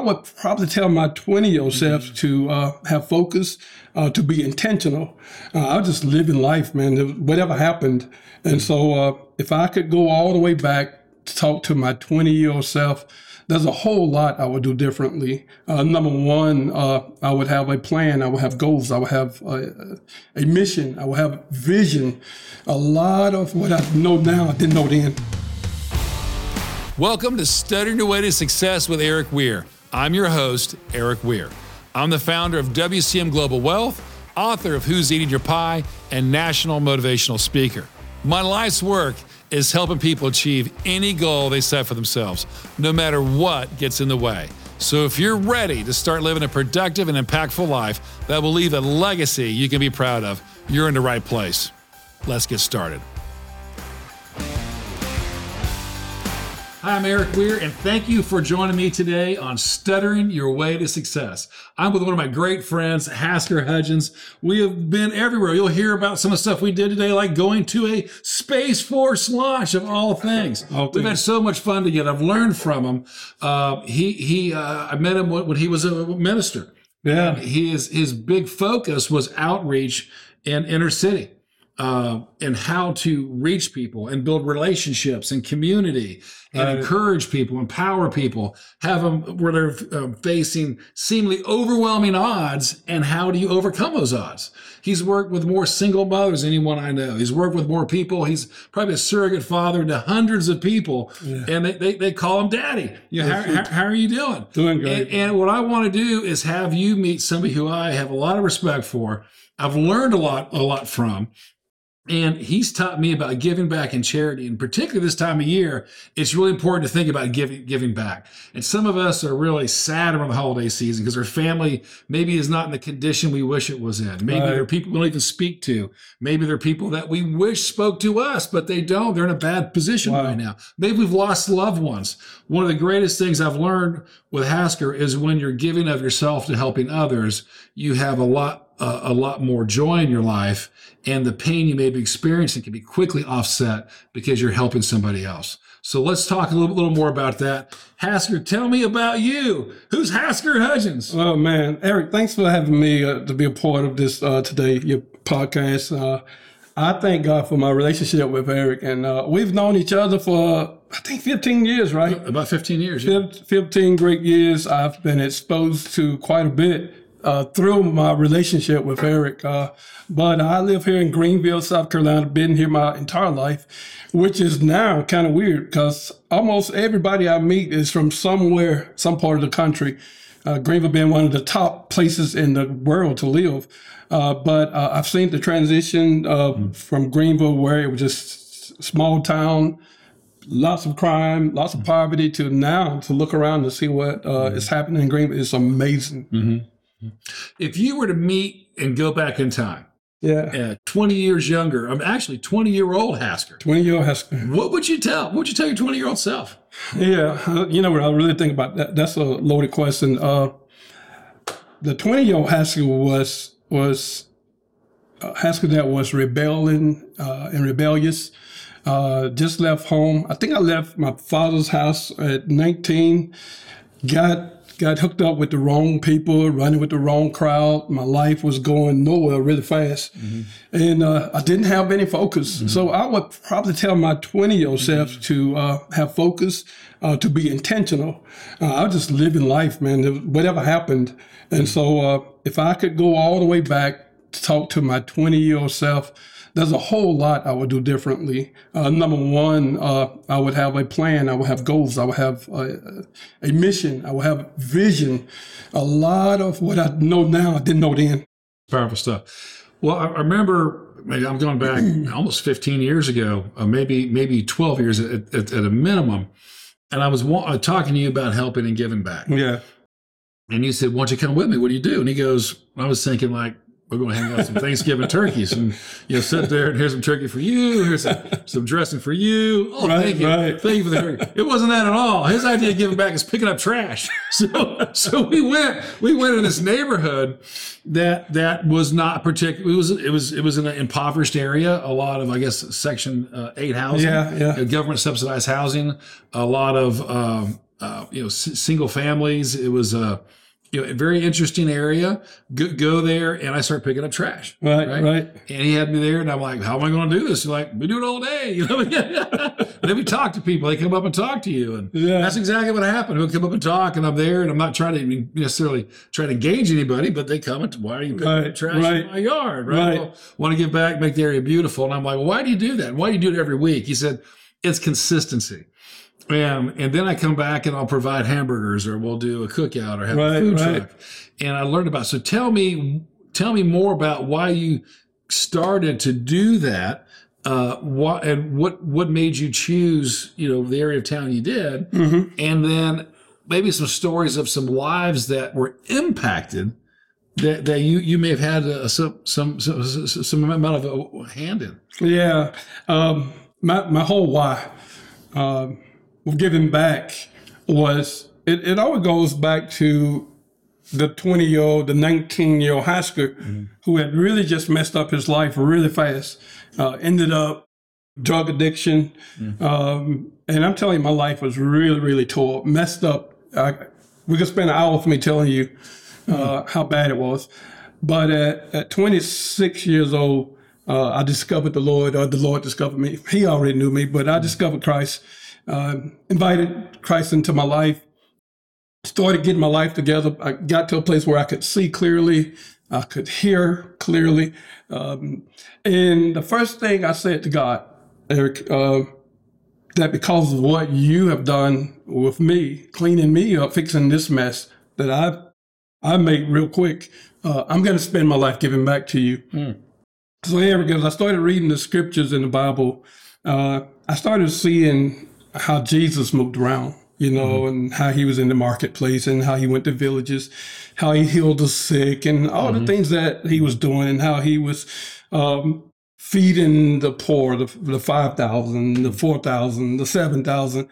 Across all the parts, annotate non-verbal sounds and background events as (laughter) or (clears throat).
I would probably tell my 20 year old self to uh, have focus, uh, to be intentional. Uh, I was just living life, man, whatever happened. And so uh, if I could go all the way back to talk to my 20 year old self, there's a whole lot I would do differently. Uh, number one, uh, I would have a plan. I would have goals. I would have a, a, mission. I would have vision. A lot of what I know now, I didn't know then. Welcome to Stuttering Your Way to Success with Erik Weir. I'm your host, Erik Weir. I'm the founder of WCM Global Wealth, author of Who's Eating Your Pie, and national motivational speaker. My life's work is helping people achieve any goal they set for themselves, no matter what gets in the way. So if you're ready to start living a productive and impactful life that will leave a legacy you can be proud of, you're in the right place. Let's get started. Hi, I'm Erik Weir, and thank you for joining me today on Stuttering Your Way to Success. I'm with one of my great friends, Hasker Hudgens. We have been everywhere. You'll hear about some of the stuff we did today, like going to a Space Force launch of all things. (laughs) Oh, We've had so much fun together. I've learned from him. Uh, he, he, uh, I met him when he was a minister. Yeah. He is, his big focus was outreach in inner city uh, and how to reach people and build relationships and community and uh, encourage people, empower people, have them where they're um, facing seemingly overwhelming odds. And how do you overcome those odds? He's worked with more single mothers than anyone I know. He's worked with more people. He's probably a surrogate father to hundreds of people, yeah. and they, they, they, call him daddy. You know, how, how, how, are you doing? Doing great. And, and what I want to do is have you meet somebody who I have a lot of respect for. I've learned a lot, a lot from, and he's taught me about giving back and charity. And particularly this time of year, it's really important to think about giving, giving back. And some of us are really sad around the holiday season because our family maybe is not in the condition we wish it was in. Maybe right. there are people we don't even speak to. Maybe there are people that we wish spoke to us, but they don't. They're in a bad position wow. right now. Maybe we've lost loved ones. One of the greatest things I've learned with Hasker is when you're giving of yourself to helping others, you have a lot uh, a lot more joy in your life and the pain you may be experiencing can be quickly offset because you're helping somebody else. So let's talk a little, little more about that. Hasker, tell me about you. Who's Hasker Hudgens? Oh man, Erik, thanks for having me uh, to be a part of this uh, today, your podcast. Uh, I thank God for my relationship with Erik, and uh, we've known each other for I think 15 years, right? About 15 years. Yeah. 15 great years. I've been exposed to quite a bit uh, through my relationship with Erik. Uh, but I live here in Greenville, South Carolina, been here my entire life, which is now kind of weird because almost everybody I meet is from somewhere, some part of the country. Uh, Greenville being one of the top places in the world to live. Uh, but uh, I've seen the transition mm. from Greenville, where it was just small town, lots of crime, lots of poverty, to now to look around and see what mm. is happening in Greenville is amazing. Mm-hmm. If you were to meet and go back in time, yeah, uh, 20 years younger, I'm actually 20 year old Hasker. 20 year old Hasker. What would you tell? What would you tell your 20 year old self? Yeah, uh, you know what I really think about that. That's a loaded question. Uh, the 20 year old Hasker was was uh, Hasker that was rebelling uh, and rebellious. Uh, just left home. I think I left my father's house at 19. Got got hooked up with the wrong people, running with the wrong crowd. My life was going nowhere really fast. Mm-hmm. And uh, I didn't have any focus. Mm-hmm. So I would probably tell my 20 year old self mm-hmm. to uh, have focus, uh, to be intentional. Uh, I was just living life, man, whatever happened. And so uh, if I could go all the way back to talk to my 20 year old self, there's a whole lot I would do differently. Uh, number one, uh, I would have a plan. I would have goals. I would have a, a, mission. I would have vision. A lot of what I know now, I didn't know then. Powerful stuff. Well, I, I remember. I'm going back (clears throat) almost 15 years ago, uh, maybe maybe 12 years at, at, at a minimum, and I was wa- uh, talking to you about helping and giving back. Yeah. And you said, "Why don't you come with me? What do you do?" And he goes, "I was thinking like we're going to hang out some Thanksgiving turkeys and you know sit there and here's some turkey for you, here's some, some dressing for you. Oh, right, thank you, right. thank you for the turkey. It wasn't that at all. His idea of giving back is picking up trash. (laughs) So so we went we went in this neighborhood that that was not particular. It was it was it was in an impoverished area. A lot of I guess Section uh, Eight housing, yeah, yeah, government subsidized housing. A lot of um, uh, you know, s- single families. It was a, you know, a very interesting area. Go, go there, and I start picking up trash. Right, Right. right. And he had me there, and I'm like, "How am I going to do this?" He's like, "We do it all day." (laughs) You know. and then we talk to people. They come up and talk to you, and Yeah. that's exactly what happened. He'll come up and talk, and I'm there, and I'm not trying to necessarily try to engage anybody, but they come and why are you picking up trash right. in my yard? Right. Right. Well, want to give back, make the area beautiful, and I'm like, why do you do that? Why do you do it every week? He said, it's consistency. And, and then I come back and I'll provide hamburgers or we'll do a cookout or have a food right. truck. And I learned about. So tell me, tell me more about why you started to do that. Uh, what and what what made you choose? You know, the area of town you did, Mhm. and then maybe some stories of some lives that were impacted that, that you you may have had a, some, some some some amount of a hand in. Yeah. Um, my, my whole why um, giving back was it, it always goes back to the 20 year old, the 19 year old high schooler who had really just messed up his life really fast, uh, ended up drug addiction. Um, and I'm telling you, my life was really, really tore, messed up. I, we could spend an hour with me telling you uh, how bad it was. But at, at 26 years old, uh, I discovered the Lord, or the Lord discovered me. He already knew me, but I discovered Christ, uh, invited Christ into my life, started getting my life together. I got to a place where I could see clearly, I could hear clearly. Um, and the first thing I said to God, Erik, uh, that because of what you have done with me, cleaning me up, fixing this mess that I I made real quick, uh, I'm going to spend my life giving back to you. So Erik, as I started reading the scriptures in the Bible, uh, I started seeing how Jesus moved around, you know, mm-hmm. and how he was in the marketplace and how he went to villages, how he healed the sick and all the mm-hmm. things that he was doing and how he was um, feeding the poor, the, the 5,000, the mm-hmm. 4,000, the 7,000.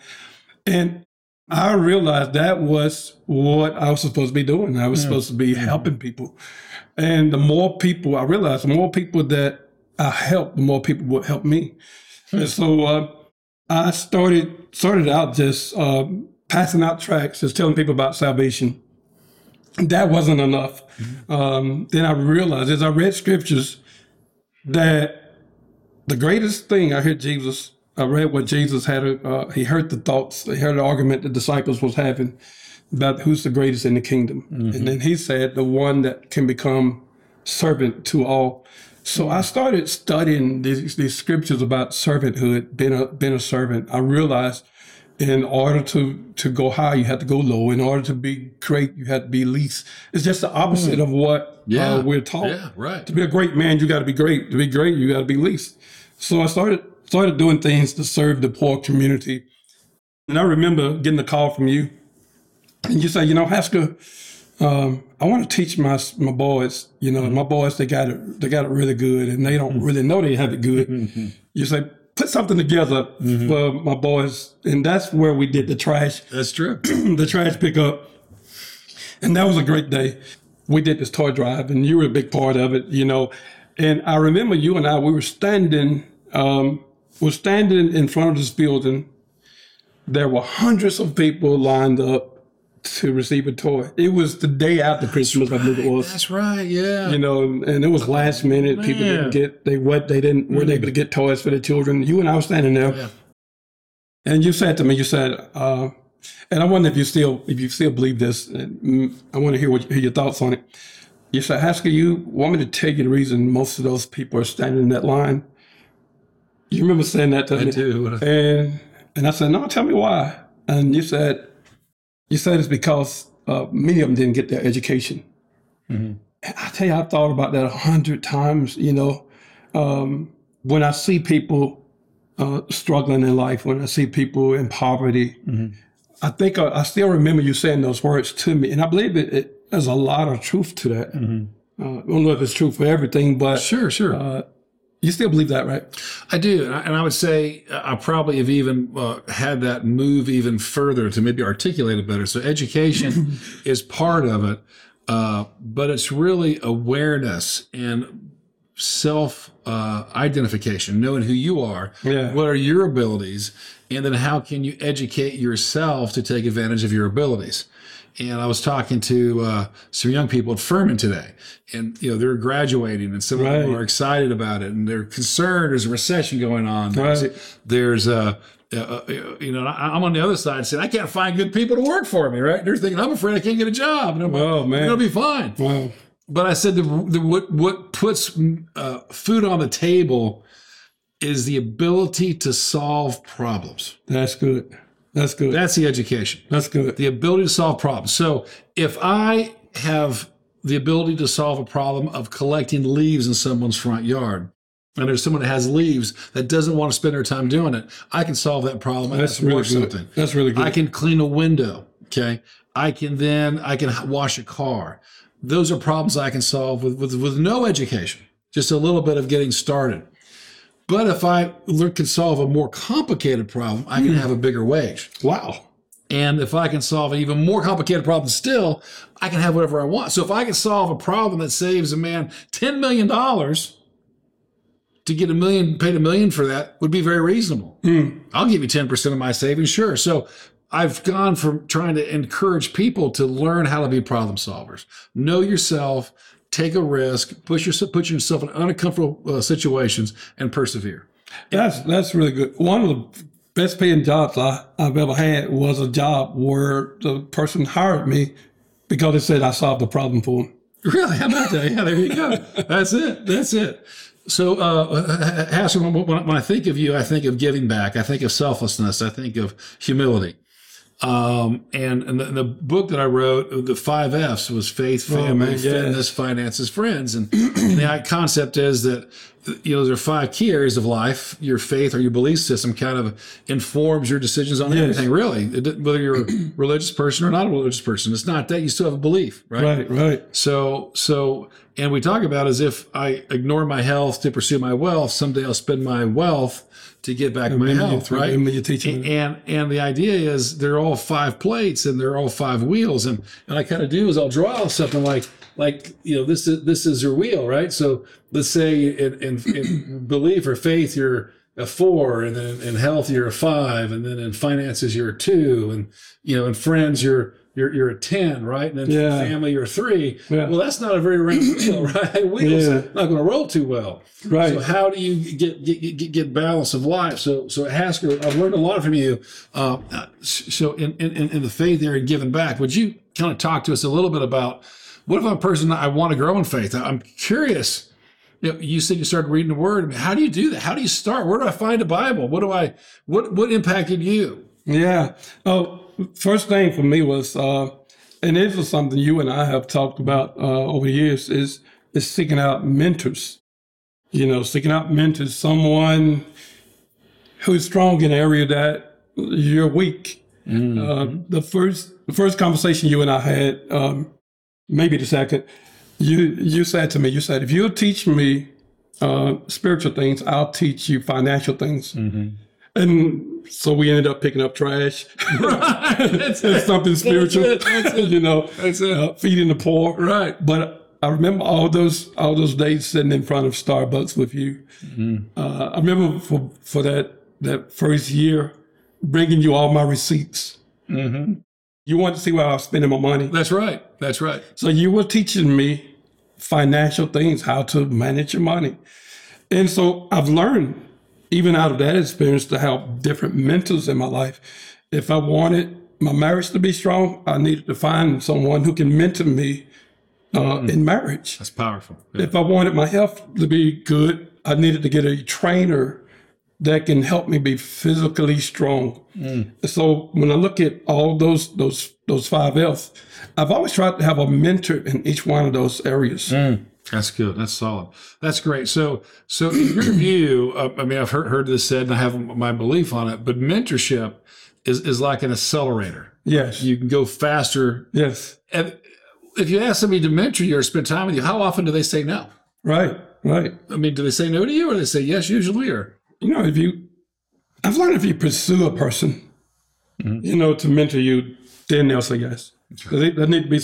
And I realized that was what I was supposed to be doing. I was supposed to be helping people. And the more people, I realized the more people that I helped, the more people would help me. Hmm. And so uh, I started started out just um, passing out tracts, just telling people about salvation. That wasn't enough. Um, then I realized as I read scriptures that the greatest thing I heard Jesus, I read what Jesus had, uh, he heard the thoughts, he heard the argument the disciples was having about who's the greatest in the kingdom. And then he said, the one that can become servant to all. So I started studying these, these scriptures about servanthood, being a, being a servant. I realized in order to, to go high, you had to go low. In order to be great, you had to be least. It's just the opposite of what uh, we're taught. Yeah, right. To be a great man, you got to be great. To be great, you got to be least. So I started started doing things to serve the poor community. And I remember getting a call from you, and you say, you know, Hasker, um, I want to teach my my boys. You know, my boys they got it they got it really good, and they don't really know they have it good. you say, put something together for my boys, and that's where we did the trash (clears throat) That's true. the trash pickup. And that was a great day. We did this toy drive, and you were a big part of it, you know. And I remember you and I, we were standing, um, we're standing in front of this building. There were hundreds of people lined up to receive a toy. It was the day after Christmas, I believe it was. That's right. Yeah. You know, and it was last minute. People didn't get they what they didn't weren't able to get toys for the children. You and I were standing there, Yeah. and you said to me, you said, uh, and I wonder if you still if you still believe this. and, mm, I want to hear what hear your thoughts on it. You said, Hasker, you want me to tell you the reason most of those people are standing in that line? You remember saying that to I me? do. And and I said, no, tell me why. And you said, you said it's because uh, many of them didn't get their education. And I tell you, I've thought about that a hundred times. You know, um, when I see people uh, struggling in life, when I see people in poverty, I think I, I still remember you saying those words to me, and I believe it, it there's a lot of truth to that. Uh, I don't know if it's true for everything, but Sure, sure. You still believe that, right? I do, and I, and I would say uh, I probably have even uh, had that move even further to maybe articulate it better. So education (laughs) is part of it, uh, but it's really awareness and self uh, identification, knowing who you are, Yeah. what are your abilities, and then how can you educate yourself to take advantage of your abilities and I was talking to uh, some young people at Furman today, and you know they're graduating, and some of them Right. are excited about it, and they're concerned. There's a recession going on. There's, Right. there's a uh, you know I'm on the other side saying I can't find good people to work for me. Right? They're thinking I'm afraid I can't get a job. And I'm like, Oh, man. it'll be fine. Wow. But I said the, the what what puts uh, food on the table is the ability to solve problems. That's good. That's good. That's the education That's good. the ability to solve problems. So if I have the ability to solve a problem of collecting leaves in someone's front yard, and there's someone that has leaves that doesn't want to spend their time doing it, I can solve that problem. That's That's really good. something. That's really good. I can clean a window. Okay. I can then I can wash a car. Those are problems I can solve with with, with no education, just a little bit of getting started. But if I can solve a more complicated problem, I can hmm. have a bigger wage. wow. And if I can solve an even more complicated problem still, I can have whatever I want. So if I can solve a problem that saves a man $10 million to get a million, paid a million for that would be very reasonable. Hmm. I'll give you 10% of my savings, sure. So I've gone from trying to encourage people to learn how to be problem solvers. Know yourself, take a risk, push yourself, put yourself in uncomfortable uh, situations and persevere. That's that's really good. One of the best paying jobs I, I've ever had was a job where the person hired me because they said I solved the problem for them. Really? How about that? Yeah, there you go. That's it. That's it. So, uh, Hasker, when, when when I think of you, I think of giving back. I think of selflessness. I think of humility. Um, and, and the, the book that I wrote, the five F's, was faith, family, man, yes. fitness, finances, friends. And, and (clears throat) the concept is that you know there are five key areas of life. Your faith or your belief system kind of informs your decisions on everything. Really, It whether you're a (clears throat) religious person or not a religious person, it's not that you still have a belief, Right, right. so, so, and we talk about as if I ignore my health to pursue my wealth, someday I'll spend my wealth to get back my Remember you- health, right? remember you teaching me. And and the idea is they're all five plates and they're all five wheels, and and I kind of do is I'll draw something like like you know this is this is your wheel, right? So let's say in in, in belief or faith you're a four, and then in health you're a five, and then in finances you're a two, and you know in friends you're you're, you're a 10, right? And then Yeah. family, you're a three. Yeah. Well, that's not a very round (clears throat) wheel, right? (laughs) Wheels Yeah. not going to roll too well. Right. So how do you get get, get, get balance of life? So so Hasker, I've learned a lot from you. Uh, so in, in in the faith area, and giving back, would you kind of talk to us a little bit about what if I'm a person that I want to grow in faith? I'm curious. You, know, you said you started reading the Word. I mean, how do you do that? How do you start? Where do I find a Bible? What do I what what impacted you? Yeah. Oh, first thing for me was, uh, and this is something you and I have talked about uh, over the years, is is seeking out mentors. You know, seeking out mentors, someone who's strong in an area that you're weak. Uh, the first the first conversation you and I had, um, maybe the second, you you said to me, you said, if you'll teach me uh, spiritual things, I'll teach you financial things. And so we ended up picking up trash. (laughs) (laughs) That's It's something spiritual, it, that's it. (laughs) you know, That's it. uh, feeding the poor. Right. But I remember all those all those days sitting in front of Starbucks with you. Uh, I remember for for that that first year, bringing you all my receipts. You wanted to see where I was spending my money, That's right. That's right. so you were teaching me financial things, how to manage your money, and so I've learned even out of that experience to have different mentors in my life. If I wanted my marriage to be strong, I needed to find someone who can mentor me uh, mm-hmm. in marriage. That's powerful. If I wanted my health to be good, I needed to get a trainer that can help me be physically strong. Mm. So when I look at all those those those five F's, I've always tried to have a mentor in each one of those areas. Mm. That's good. That's solid. That's great. So, so in your (clears throat) view, uh, I mean, I've heard, heard this said, and I have my belief on it. But mentorship is is like an accelerator. Yes. You can go faster. yes. And if you ask somebody to mentor you or spend time with you, how often do they say no? Right. Right. I mean, do they say no to you, or they say yes usually? Or you know, if you, I've learned if you pursue a person, you know, to mentor you, then they'll say yes. There, there need to be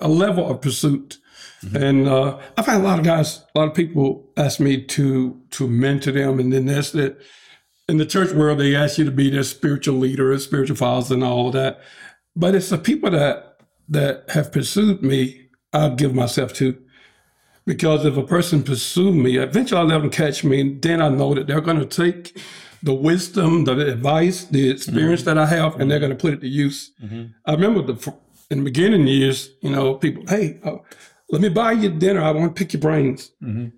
a level of pursuit. And uh, I've had a lot of guys, a lot of people ask me to to mentor them, and then there's that in the church world, they ask you to be their spiritual leader, spiritual fathers, and all of that. But it's the people that that have pursued me, I'll give myself to. Because if a person pursues me, eventually I'll let them catch me, and then I know that they're going to take the wisdom, the advice, the experience that I have, and they're going to put it to use. I remember the in the beginning years, you know, people, hey, uh, let me buy you dinner. I want to pick your brains. Mm-hmm.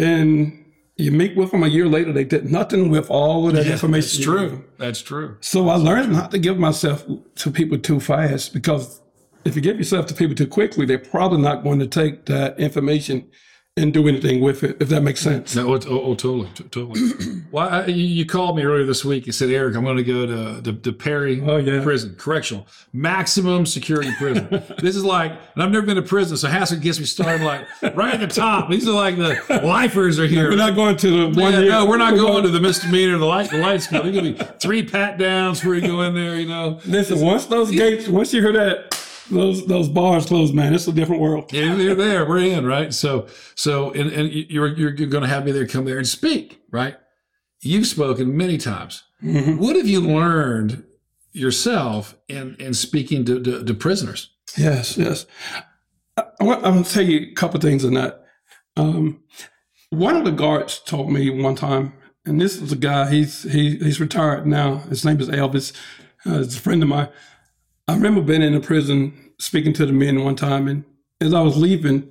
And you meet with them a year later, they did nothing with all of that information. That's true. That's true. so I learned not to give myself to people too fast because if you give yourself to people too quickly, they're probably not going to take that information and do anything with it, if that makes sense. No, oh, oh, oh, totally, totally. well, you, called me earlier this week. You said, Erik, I'm going to go to, to, to Perry Oh, yeah. Prison, correctional, maximum security prison. (laughs) this is like, and I've never been to prison, so Hasker gets me started like right at the top. These are like the lifers are here. We're not going to the one Yeah, year. no, we're not going to the misdemeanor, the light, the light school. There's gonna be three pat downs before you go in there. You know, Listen, once those gates, once you hear that, those those bars closed, man, it's a different world. Yeah, they're there. We're in, right? So, so, and, and you're you're going to have me there, come there and speak, right? You've spoken many times. Mhm. What have you learned yourself in in speaking to, to, to prisoners? Yes, yes. I, I'm going to tell you a couple things on that. Um, one of the guards told me one time, and this is a guy. He's he, he's retired now. His name is Elvis. Uh, he's a friend of mine. I remember being in the prison speaking to the men one time, and as I was leaving,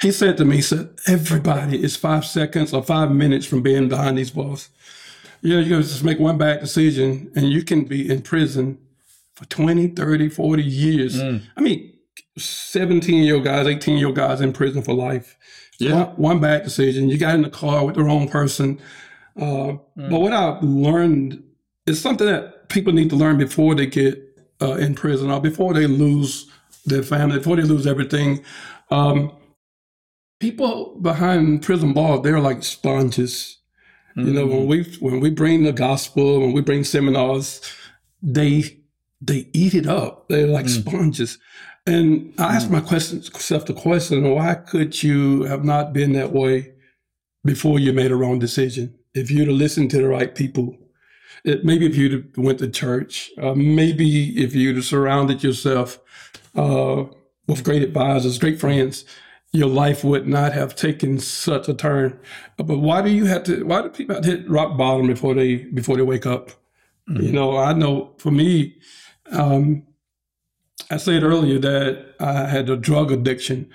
he said to me, he said, "Everybody is five seconds or five minutes from being behind these walls. You know, you can just make one bad decision, and you can be in prison for 20, 30, 40 years. I mean, 17 year old guys, 18 year old guys in prison for life. Yeah. One, one bad decision. You got in the car with the wrong person. Uh, But what I've learned is something that people need to learn before they get uh, in prison or before they lose their family, before they lose everything. Um, people behind prison bars, they're like sponges. You know, when we when we bring the gospel, when we bring seminars, they they eat it up. They're like sponges. And I asked my question, myself the question: Why could you have not been that way before you made a wrong decision? If you'd have listened to the right people, it, maybe if you'd have went to church, uh, maybe if you'd have surrounded yourself uh, with great advisors, great friends, your life would not have taken such a turn. But why do you have to? Why do people have to hit rock bottom before they before they wake up? You know, I know for me, um, I said earlier that I had a drug addiction,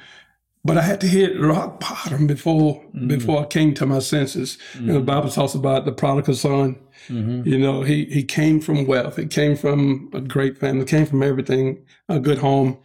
but I had to hit rock bottom before mm-hmm. before I came to my senses. You know, the mm-hmm. Bible talks about the prodigal son. Mm-hmm. You know, he he came from wealth, he came from a great family, came from everything, a good home,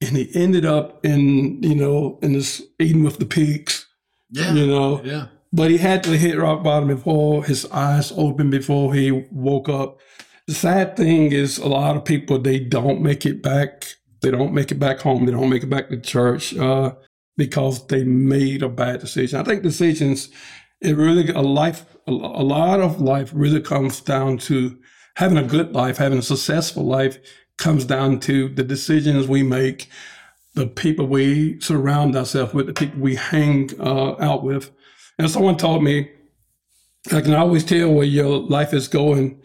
and he ended up in you know in this eating with the pigs. Yeah, You know, yeah, but he had to hit rock bottom before his eyes opened, before he woke up. The sad thing is, a lot of people they don't make it back. They don't make it back home. They don't make it back to church uh, because they made a bad decision. I think decisions, it really a life, a, lot of life really comes down to having a good life, having a successful life comes down to the decisions we make, the people we surround ourselves with, the people we hang uh, out with. And someone told me, I can always tell where your life is going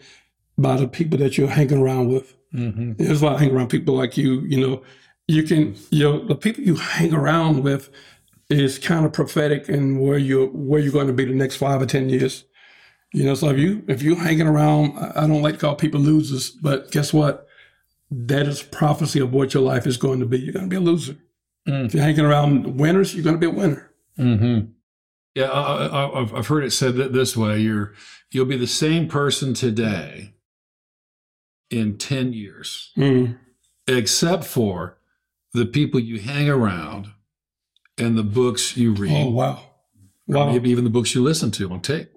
by the people that you're hanging around with. mm-hmm. That's why I hang around people like you. You know, you can, you know, the people you hang around with is kind of prophetic in where you're where you're going to be the next five or ten years. You know, so if you if you're hanging around, I I don't like to call people losers, but guess what? That is prophecy of what your life is going to be. You're going to be a loser. Mm. If you're hanging around winners, you're going to be a winner. Mm-hmm. Yeah, I, I, I've I've heard it said that this way: you're you'll be the same person today in ten years, Mm. except for the people you hang around and the books you read, Oh wow, wow. maybe even the books you listen to on tape.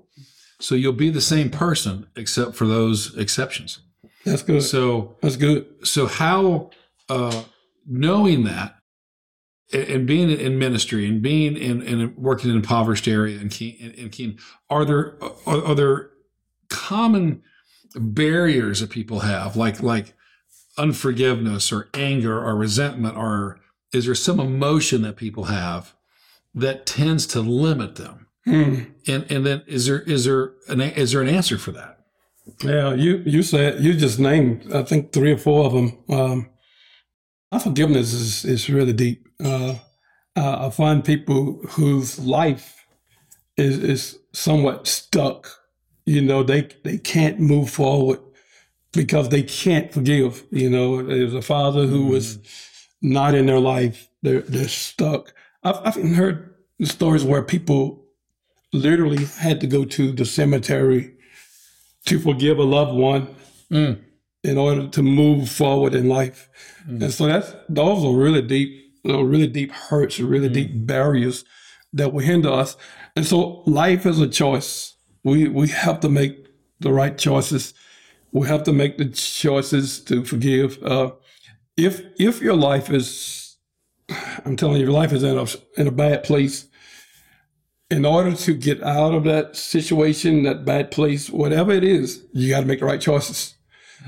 So you'll be the same person except for those exceptions. That's good. So That's good. so how uh, knowing that and, and being in ministry and being in and working in an impoverished area in Keene, in, in Keene are there are, are there common barriers that people have like like unforgiveness or anger or resentment or is there some emotion that people have that tends to limit them Mm. and and then is there is there an is there an answer for that Yeah, you you said you just named I think three or four of them. Um, unforgiveness is is really deep. Uh, uh, I find people whose life is is somewhat stuck. You know, they they can't move forward because they can't forgive. You know, there's a father who was mm-hmm. not in their life. They're they're stuck. I've I've heard stories where people literally had to go to the cemetery to forgive a loved one Mm. in order to move forward in life. Mm. And so that's those are really deep, you know, really deep hurts, really mm. deep barriers that will hinder us. And so life is a choice. We we have to make the right choices. We have to make the choices to forgive. Uh, if if your life is, I'm telling you, your life is in a in a bad place. In order to get out of that situation, that bad place, whatever it is, you got to make the right choices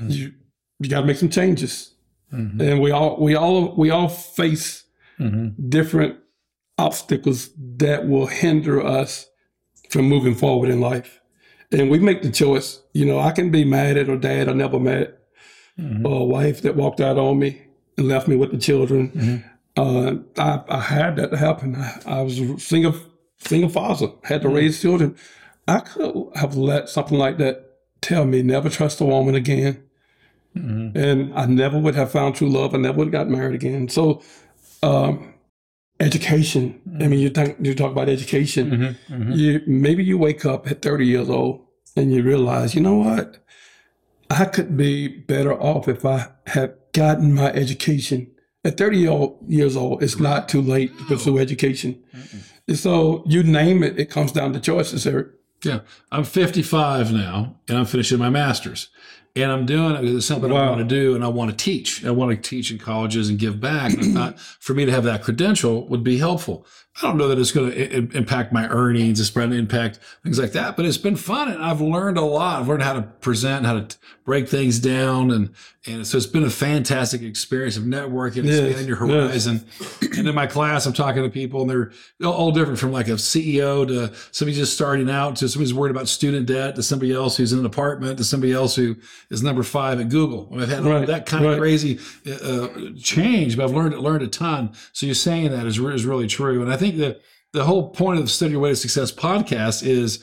mm. you you got to make some changes mm-hmm. and we all we all we all face mm-hmm. different obstacles that will hinder us from moving forward in life and we make the choice. You know i can be mad at a dad i never met or a wife that walked out on me and left me with the children. Uh, I, I had that happen. I, I was a single single father had to raise children. I could have let something like that tell me never trust a woman again. And I never would have found true love. I never would have got married again. So, um, education. I mean, you think you talk about education. Mm-hmm, mm-hmm. You maybe you wake up at 30 years old and you realize, you know what, I could be better off if I had gotten my education. At 30 year- years old, it's not too late to pursue education. So you name it, it comes down to choices, Erik. Yeah. I'm 55 now and I'm finishing my master's. And I'm doing it because it's something I want to do and I want to teach. I want to teach in colleges and give back. And I thought for me to have that credential would be helpful. I don't know that it's going to impact my earnings, it's going to impact things like that, but it's been fun and I've learned a lot. I've learned how to present, how to break things down. And, and so it's been a fantastic experience of networking, Yes, expanding your yes. horizon. And in my class, I'm talking to people and they're all different from like a CEO to somebody just starting out to somebody who's worried about student debt to somebody else who's in an apartment to somebody else who is number five at Google. I've had Right, that kind of crazy uh, change, but I've learned learned a ton. So you're saying that is, is really true. And I think that the whole point of the Stuttering Your Way to Success podcast is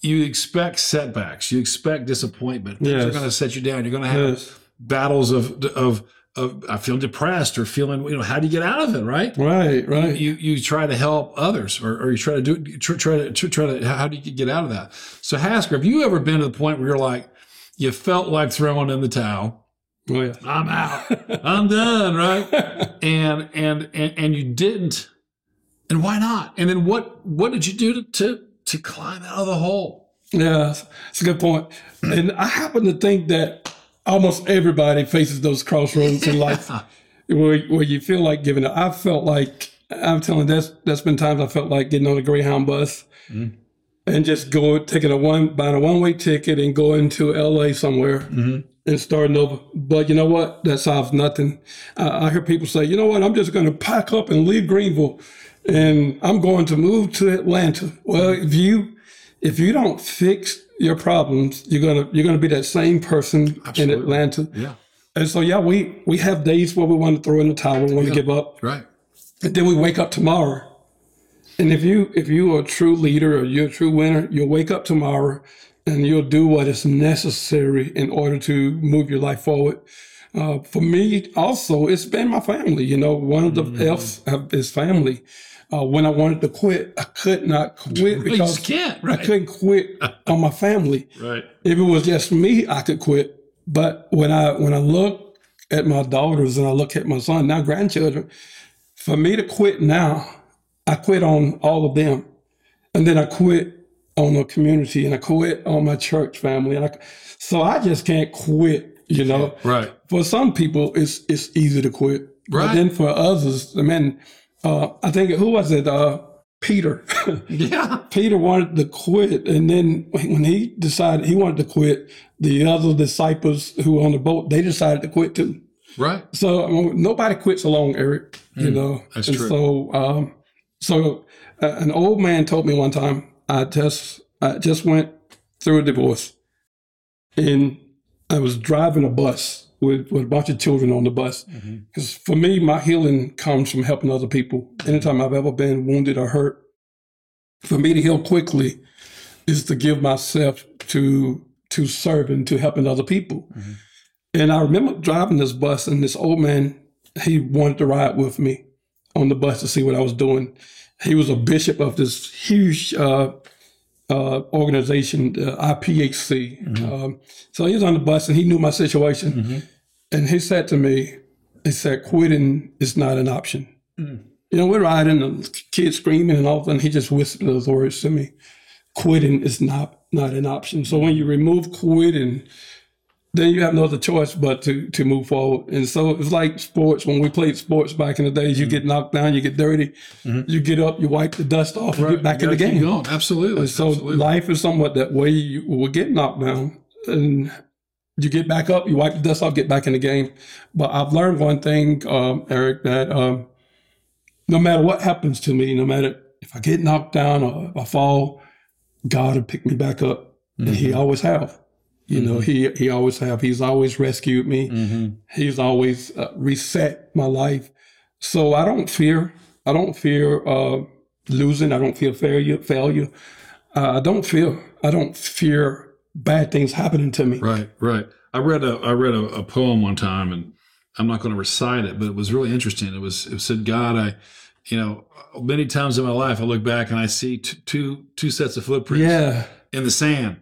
you expect setbacks, you expect disappointment. Things are going to set you down. You're going to have Yes. battles of of of I feel depressed or feeling you know how do you get out of it, right? Right, right. you you try to help others or, or you try to do try, try to try, try to how do you get out of that so hasker have you ever been to the point where you're like you felt like throwing in the towel Oh, yeah. i'm out (laughs) i'm done right (laughs) and and and, and you didn't and why not and then what what did you do to to, to climb out of the hole Yeah, it's a good point. And I happen to think that almost everybody faces those crossroads in life (laughs) where, where you feel like giving up. I felt like, I'm telling that's, that's been times I felt like getting on a Greyhound bus mm-hmm. and just going, taking a one, buying a one way ticket and going to LA somewhere mm-hmm. and starting over. But you know what? That solves nothing. I, I hear people say, you know what? I'm just going to pack up and leave Greenville and I'm going to move to Atlanta. Well, if you, if you don't fix your problems, you're gonna you're gonna be that same person in Atlanta. yeah And so yeah, we we have days where we want to throw in the towel, we want to give up, right and then we wake up tomorrow. And if you if you are a true leader or you're a true winner, you'll wake up tomorrow and you'll do what is necessary in order to move your life forward. Uh, for me, also, it's been my family. You know, one of the F's have- is family. Uh, when I wanted to quit, I could not quit (laughs) because can't I couldn't quit (laughs) on my family. right If it was just me, I could quit. But when I when I look at my daughters and I look at my son, now grandchildren, for me to quit now, I quit on all of them. And then I quit on the community and I quit on my church family. And I, so I just can't quit, you know. right For some people, it's it's easy to quit. Right. But then for others, I mean, uh, I think, who was it? Uh, Peter. (laughs) yeah Peter wanted to quit, and then when he decided he wanted to quit, the other disciples who were on the boat they decided to quit too. right So I mean, nobody quits alone, Erik. You know, Hmm, that's and true. So, um, so uh, an old man told me one time, I just I just went through a divorce, and I was driving a bus with, with a bunch of children on the bus. Because for me, my healing comes from helping other people. Anytime I've ever been wounded or hurt, for me to heal quickly is to give myself to to serving, to helping other people. And I remember driving this bus, and this old man, he wanted to ride with me on the bus to see what I was doing. He was a bishop of this huge uh, uh, organization, uh, IPHC. Um, so he was on the bus, and he knew my situation. And he said to me, he said, quitting is not an option. You know, we're riding, the kids screaming and all, and he just whispered those words to me. Quitting is not not an option. So when you remove quitting, then you have no other choice but to to move forward. And so it was like sports. When we played sports back in the days, you get knocked down, you get dirty, you get up, you wipe the dust off, and get back in the You game. going. Absolutely. So Absolutely. life is somewhat that way. You will get knocked down, and you get back up, you wipe the dust off, get back in the game. But I've learned one thing, um, Erik, that um, no matter what happens to me, no matter if I get knocked down or if I fall, God will pick me back up, and He always have. You know, He He always have. He's always rescued me. Mm-hmm. He's always uh, reset my life. So I don't fear. I don't fear uh, losing. I don't fear failure. Failure. Uh, I don't fear. I don't fear bad things happening to me. Right, right. I read a I read a, a poem one time, and I'm not going to recite it, but it was really interesting. It was it said, "God, I, you know, many times in my life, I look back and I see t- two two sets of footprints Yeah. in the sand,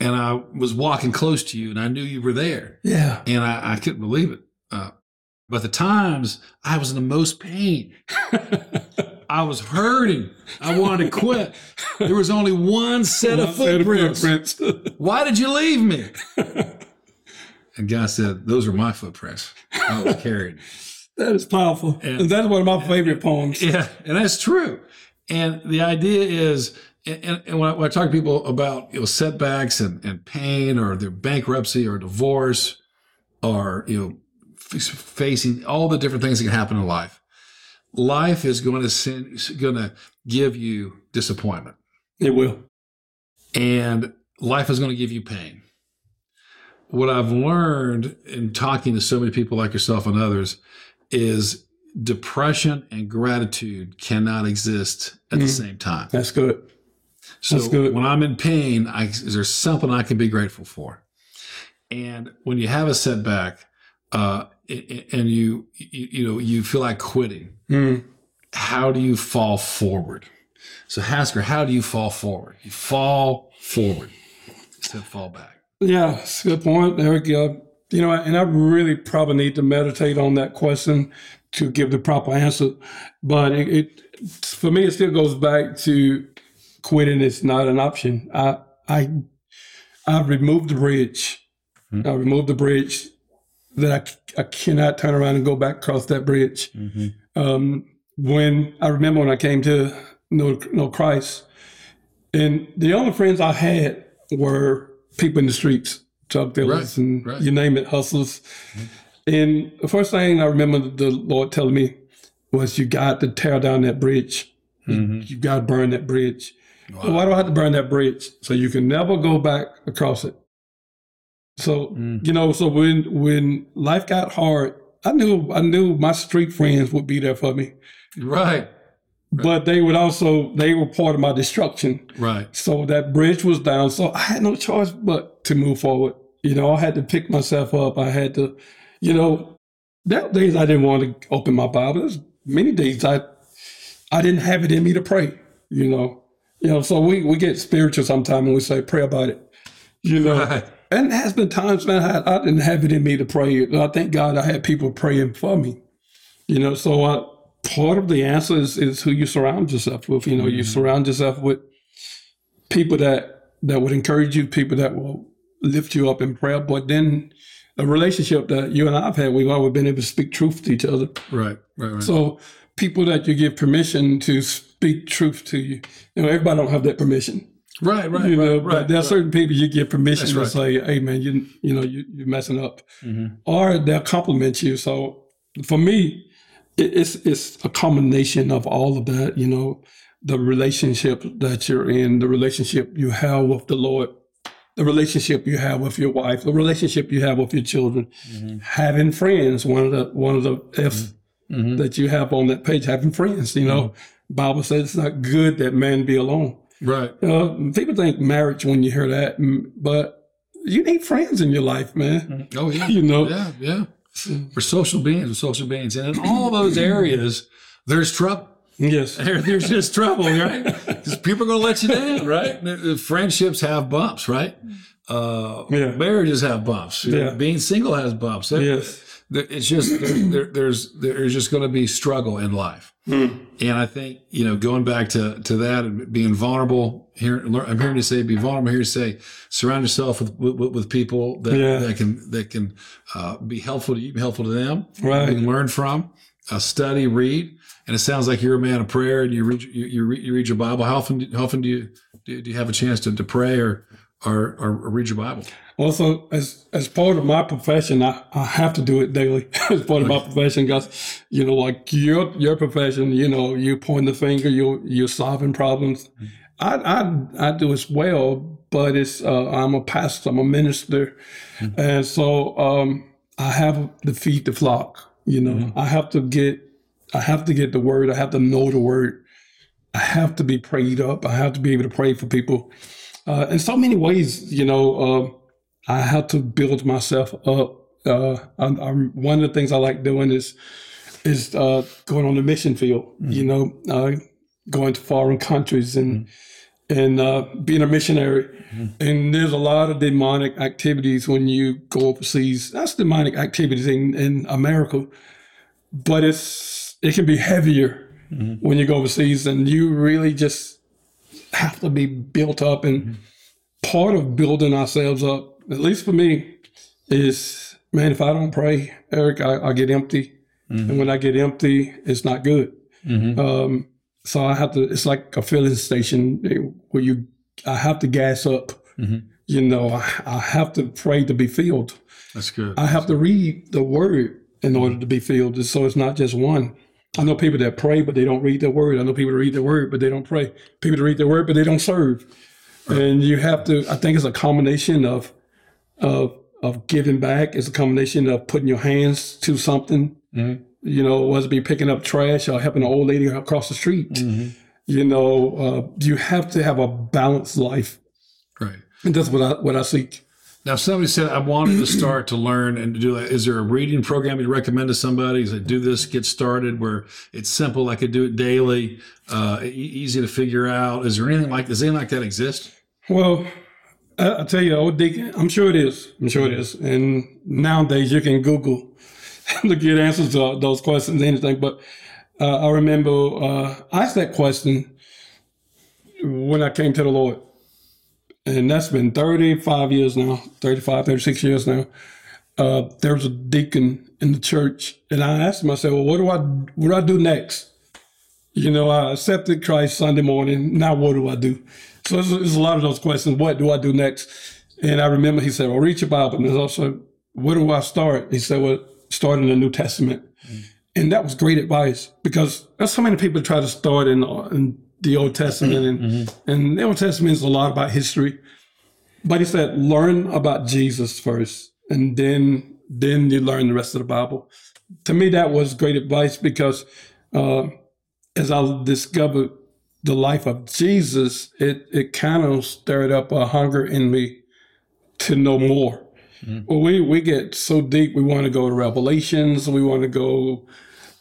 and I was walking close to you, and I knew you were there, Yeah. and I, I couldn't believe it. Uh, but the times I was in the most pain, (laughs) I was hurting. I wanted to quit. There was only one set of Set of footprints. footprints. (laughs) Why did you leave me? and God said, Those are my footprints. I was carried. (laughs) that is powerful. And- And that's one of my favorite poems. yeah, and that's true. And the idea is, and, and when, I, when I talk to people about you know setbacks and, and pain or their bankruptcy or divorce or you know f- facing all the different things that can happen in life, life is going to send, going to give you disappointment. It will. and life is going to give you pain. What I've learned in talking to so many people like yourself and others is depression and gratitude cannot exist at the Mm. same time. That's good. So good. when I'm in pain, I, is there something I can be grateful for? And when you have a setback, uh, and you, you you know you feel like quitting, Mm. how do you fall forward? So Hasker, how do you fall forward? You fall forward instead of fall back. Yeah, it's a good point, Erik. Uh, you know, and I really probably need to meditate on that question to give the proper answer. But it, it for me, it still goes back to quitting is not an option. I I I removed the bridge. Hmm. I removed the bridge that I, I cannot turn around and go back across that bridge. Um, when I remember when I came to know, know Christ, and the only friends I had were people in the streets, drug dealers, Right, and right. you name it, hustlers. And the first thing I remember the Lord telling me was, "You got to tear down that bridge. You, you got to burn that bridge." Well, why do I have to burn that bridge? So you can never go back across it. So Mm. you know, so when when life got hard, I knew I knew my street friends would be there for me, Right, but they would also they were part of my destruction. right. So that bridge was down. So I had no choice but to move forward. You know, I had to pick myself up. I had to, you know, there were days I didn't want to open my Bible. There's many days I I didn't have it in me to pray. You know, you know. So we we get spiritual sometimes and we say pray about it. You know, Right. and there has been times man I, I didn't have it in me to pray. I thank God I had people praying for me. You know, so uh, part of the answer is, is who you surround yourself with. You know, you surround yourself with people that that would encourage you, people that will lift you up in prayer. But then a relationship that you and I've had, we've always been able to speak truth to each other. Right, right, right. So people that you give permission to speak truth to you, you know, everybody don't have that permission. right, right, you know, right, but there are certain people you give permission That's to right. say, "Hey, man, you you know you you're messing up," Mhm. or they'll compliment you. So for me, it, it's it's a combination of all of that. You know, the relationship that you're in, the relationship you have with the Lord, the relationship you have with your wife, the relationship you have with your children, having friends. One of the one of the F's Mhm. that you have on that page, having friends. You know, Bible says it's not good that man be alone. Right. Uh, people think marriage when you hear that, mm, but you need friends in your life, man. Oh yeah. (laughs) You know, Yeah, yeah. We're social beings. We're social beings, and in all those areas, there's trouble. yes, (laughs) There- There's just trouble, right? (laughs) people are going to let you down, right? Friendships have bumps, right? Uh, Yeah. Marriages have bumps. Yeah. Being single has bumps. Yes, It's just there, there, there's there's just going to be struggle in life, Hmm. and I think you know going back to to that and being vulnerable here. I'm hearing you say be vulnerable. Here say surround yourself with with, with people that, Yeah. that can that can uh, be helpful to you, be helpful to them, Right. you can learn from, uh, study, read. And it sounds like you're a man of prayer, and you read you, you, read, you read your Bible. How often do, how often do you do, do you have a chance to, to pray or, or or read your Bible? Also, as as part of my profession, I, I have to do it daily (laughs) as part of my profession because, you know, like your your profession, you know, you point the finger, you you're solving problems. I I I do as well, but it's uh, I'm a pastor, I'm a minister, and so um, I have to feed the flock. You know, I have to get I have to get the word. I have to know the word. I have to be prayed up. I have to be able to pray for people. Uh, in so many ways, you know, um, I had to build myself up. Uh, I'm, I'm, one of the things I like doing is is uh, going on the mission field. You know, uh, going to foreign countries and and uh, being a missionary. And there's a lot of demonic activities when you go overseas. That's demonic activities in, in America, but it's it can be heavier when you go overseas, and you really just have to be built up. And mm-hmm. part of building ourselves up, at least for me, is man, if I don't pray, Erik, I, I get empty. Mm-hmm. And when I get empty, it's not good. Mm-hmm. Um, so I have to, it's like a filling station where you, I have to gas up. You know, I, I have to pray to be filled. That's good. I have to read the word in order to be filled. So it's not just one. I know people that pray, but they don't read the word. I know people that read the word, but they don't pray. People that read the word, but they don't serve. And you have to, I think it's a combination of, of, of giving back. It's a combination of putting your hands to something, you know, whether it be picking up trash or helping an old lady across the street. You know, uh, you have to have a balanced life. Right. And that's what I, what I seek. Now, somebody said, I wanted to (clears throat) start to learn and to do that. Is there a reading program you'd recommend to somebody? Is it do this, get started, where it's simple, I could do it daily, uh, e- easy to figure out? Is there anything like, does anything like that exist? Well, I, I tell you, old Deacon, I'm sure it is. I'm sure it is. And nowadays you can Google (laughs) to get answers to those questions, anything. But uh, I remember uh, I asked that question when I came to the Lord. And that's been 35 years now, 35, 36 years now. Uh, there was a deacon in the church, and I asked him, I said, Well, what do I, what do I do next? You know, I accepted Christ Sunday morning. Now, what do I do? So there's, a lot of those questions. What do I do next? And I remember he said, well, read your Bible. And there's also, where do I start? He said, well, start in the New Testament. And that was great advice because there's so many people try to start in, in the Old Testament. And, and the Old Testament is a lot about history. But he said, learn about Jesus first, and then then you learn the rest of the Bible. To me, that was great advice because uh, as I discovered the life of Jesus, it it kind of stirred up a hunger in me to know more. Well, we we get so deep, we want to go to Revelations, we want to go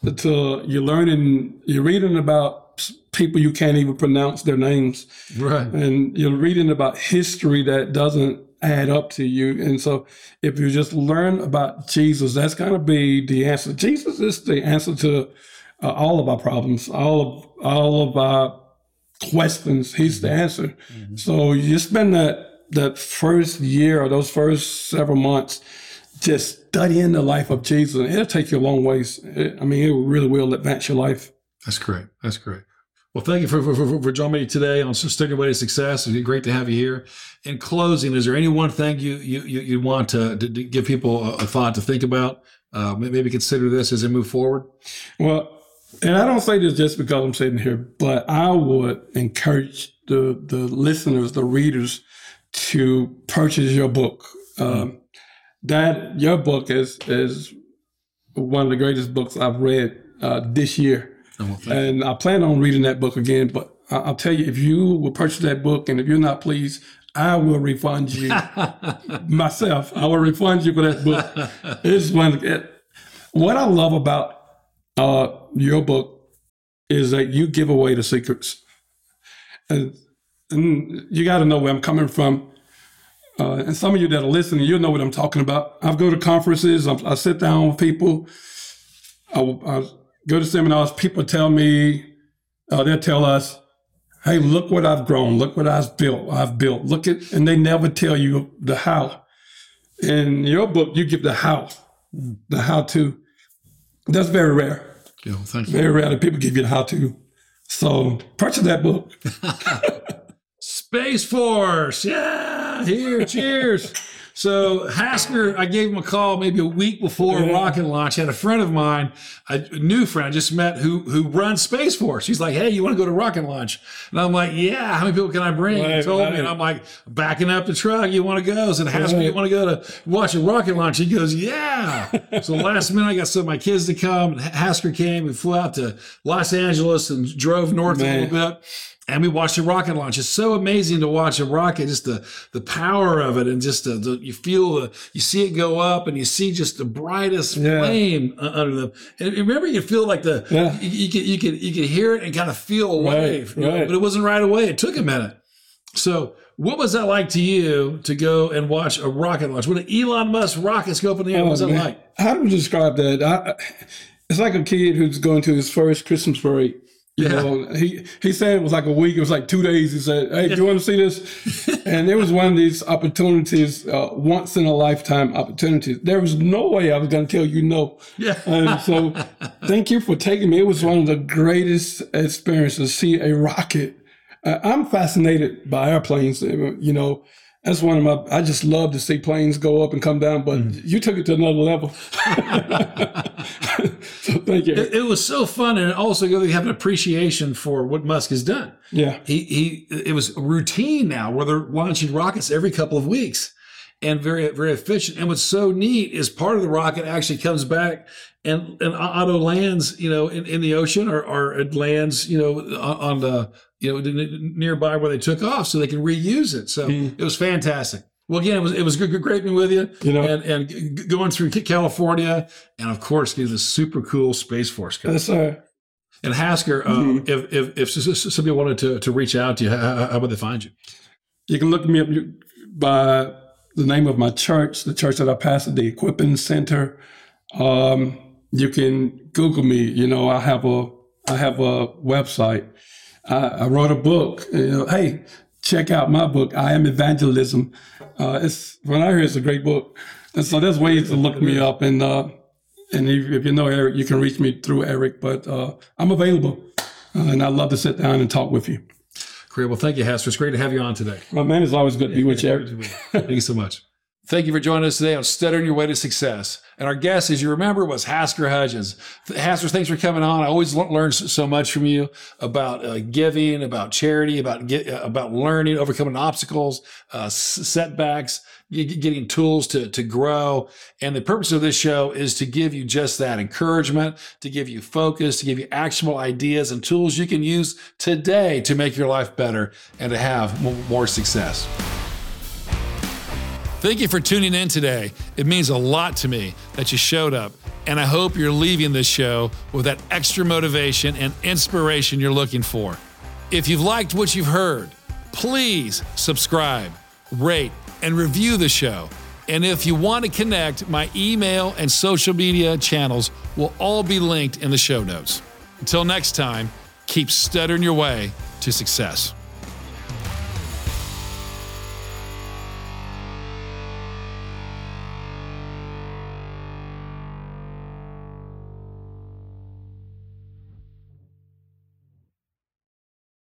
to you're learning, you're reading about people you can't even pronounce their names Right. and you're reading about history that doesn't add up to you. And so, if you just learn about Jesus, that's going to be the answer. Jesus is the answer to uh, all of our problems, all of all of our questions. He's the answer. So you spend that that first year or those first several months just studying the life of Jesus. and It'll take you a long ways. It- I mean, it really will advance your life. That's great. That's great. Well, thank you for, for, for, joining me today on Your Way to Success. It's great to have you here. In closing, is there any one thing you you you, you want to, to, to give people a, a thought to think about? Uh, maybe consider this as they move forward. Well, and I don't say this just because I'm sitting here, but I would encourage the the listeners, the readers, to purchase your book. Um, that your book is is one of the greatest books I've read uh, this year, And I plan on reading that book again. But I'll tell you, if you will purchase that book, and if you're not pleased, I will refund you (laughs) myself. I will refund you for that book. It's one. It, what I love about uh, your book is that you give away the secrets, and, and you got to know where I'm coming from. Uh, and some of you that are listening, you'll know what I'm talking about. I go to conferences, I, I sit down with people, I, I go to seminars. People tell me, uh, they'll tell us, "Hey, look what I've grown. Look what I've built. I've built. Look at," and they never tell you the how. In your book, you give the how, the how to. That's very rare. you. Well, thank you. Very rare that people give you the how to. So purchase that book. (laughs) Space Force. Yeah. Here. Cheers. (laughs) So Hasker, I gave him a call maybe a week before Yeah. rocket launch. Had a friend of mine, a new friend I just met who who runs Space Force. He's like, "Hey, you want to go to rocket launch?" And I'm like, "Yeah." How many people can I bring? he Right, told me, and I'm like, backing up the truck. You want to go? I said, Hasker, you want to go to watch a rocket launch? He goes, "Yeah." so last minute, I got some of my kids to come. Hasker came. We flew out to Los Angeles and drove north a little bit and we watched a rocket launch. It's so amazing to watch a rocket, just the the power of it, and just the, the you feel the you see it go up, and you see just the brightest Yeah. flame under them. And remember, you feel like the Yeah. you, you could you could you could hear it and kind of feel a wave, you know, right. but it wasn't right away. It took a minute. So. What was that like to you to go and watch a rocket launch? When Elon Musk rockets go up in the air, what was Oh, that man. like? How do you describe that? I, it's like a kid who's going to his first Christmas parade. You Yeah. know, he he said it was like a week. It was like two days. He said, "Hey, do you want to see this?" (laughs) and it was one of these opportunities, uh, once in a lifetime opportunities. There was no way I was going to tell you no. Yeah. And so, (laughs) thank you for taking me. It was one of the greatest experiences to see a rocket. Uh, I'm fascinated by airplanes. You know, that's one of my. I just love to see planes go up and come down. But mm. you took it to another level. (laughs) so thank you. It, it was so fun, and also you have an appreciation for what Musk has done. yeah. he he it was routine now where they're launching rockets every couple of weeks and very very efficient and what's so neat is part of the rocket actually comes back and and auto lands you know in, in the ocean or, or it lands you know on, on the you know nearby where they took off so they can reuse it so Mm. it was fantastic well again it was it was good, good great being with you You know. and and g- going through California and of course getting this super cool Space Force guy. That's uh, And Hasker, um, if if if s- somebody wanted to to reach out to you, how, how would they find you? you can look me up by the name of my church, the church that I pastor, the Equipping Center. Um, you can Google me. You know, I have a I have a website. I, I wrote a book. You know, hey, check out my book. I am evangelism. Uh, it's when I hear it's a great book, and so there's ways to look me up. And uh, and if, if you know Erik, you can reach me through Erik. But uh, I'm available, uh, and I'd love to sit down and talk with you. Great. Well, thank you, Hasker. It's great to have you on today. My man, it's always good to be with you, Erik. Thank you so much. Thank you for joining us today on Stuttering Your Way to Success. And our guest, as you remember, was Hasker Hudgens. Hasker, thanks for coming on. I always learn so much from you about uh, giving, about charity, about get, uh, about learning, overcoming obstacles, uh, setbacks, getting tools to, to grow. And the purpose of this show is to give you just that encouragement, to give you focus, to give you actionable ideas and tools you can use today to make your life better and to have more success. Thank you for tuning in today. It means a lot to me that you showed up, and I hope you're leaving this show with that extra motivation and inspiration you're looking for. If you've liked what you've heard, please subscribe, rate, and review the show. And if you want to connect, my email and social media channels will all be linked in the show notes. Until next time, keep stuttering your way to success.